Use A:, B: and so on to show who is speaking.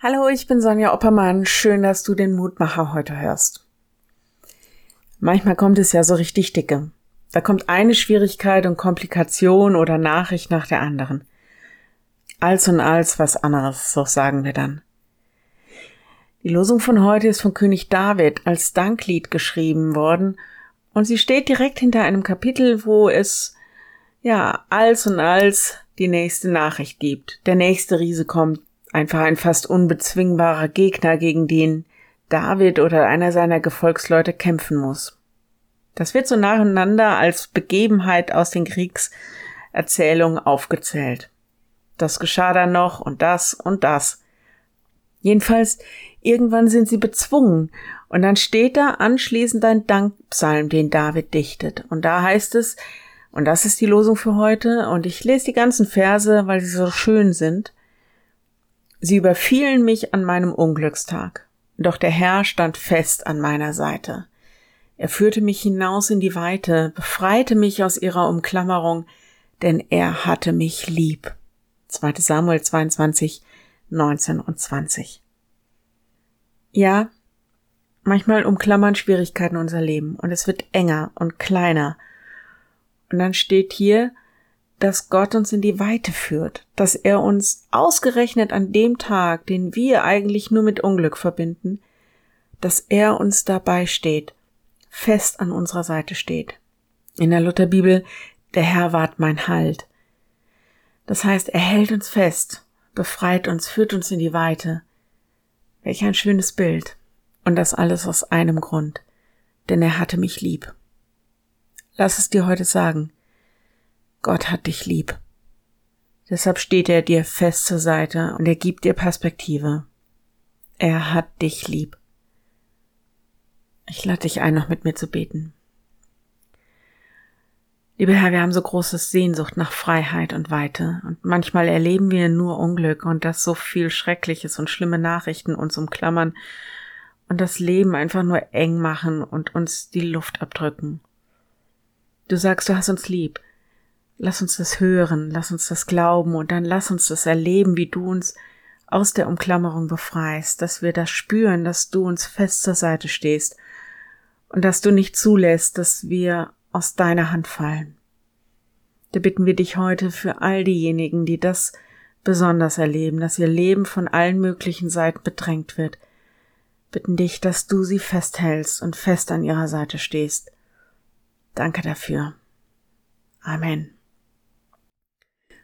A: Hallo, ich bin Sonja Oppermann. Schön, dass du den Mutmacher heute hörst. Manchmal kommt es ja so richtig dicke. Da kommt eine Schwierigkeit und Komplikation oder Nachricht nach der anderen. Als und als was anderes, so sagen wir dann. Die Losung von heute ist von König David als Danklied geschrieben worden und sie steht direkt hinter einem Kapitel, wo es ja als und als die nächste Nachricht gibt. Der nächste Riese kommt, Einfach ein fast unbezwingbarer Gegner, gegen den David oder einer seiner Gefolgsleute kämpfen muss. Das wird so nacheinander als Begebenheit aus den Kriegserzählungen aufgezählt. Das geschah dann noch und das und das. Jedenfalls, irgendwann sind sie bezwungen und dann steht da anschließend ein Dankpsalm, den David dichtet. Und da heißt es, und das ist die Losung für heute, und ich lese die ganzen Verse, weil sie so schön sind. Sie überfielen mich an meinem Unglückstag, doch der Herr stand fest an meiner Seite. Er führte mich hinaus in die Weite, befreite mich aus ihrer Umklammerung, denn er hatte mich lieb. 2. Samuel 22, 19 und 20. Ja, manchmal umklammern Schwierigkeiten unser Leben und es wird enger und kleiner. Und dann steht hier, dass Gott uns in die Weite führt, dass er uns ausgerechnet an dem Tag, den wir eigentlich nur mit Unglück verbinden, dass er uns dabei steht, fest an unserer Seite steht. In der Lutherbibel, der Herr ward mein Halt. Das heißt, er hält uns fest, befreit uns, führt uns in die Weite. Welch ein schönes Bild. Und das alles aus einem Grund. Denn er hatte mich lieb. Lass es dir heute sagen. Gott hat dich lieb. Deshalb steht er dir fest zur Seite und er gibt dir Perspektive. Er hat dich lieb. Ich lade dich ein, noch mit mir zu beten. Lieber Herr, wir haben so großes Sehnsucht nach Freiheit und Weite und manchmal erleben wir nur Unglück und dass so viel Schreckliches und schlimme Nachrichten uns umklammern und das Leben einfach nur eng machen und uns die Luft abdrücken. Du sagst, du hast uns lieb. Lass uns das hören, lass uns das glauben und dann lass uns das erleben, wie du uns aus der Umklammerung befreist, dass wir das spüren, dass du uns fest zur Seite stehst und dass du nicht zulässt, dass wir aus deiner Hand fallen. Da bitten wir dich heute für all diejenigen, die das besonders erleben, dass ihr Leben von allen möglichen Seiten bedrängt wird, bitten dich, dass du sie festhältst und fest an ihrer Seite stehst. Danke dafür. Amen.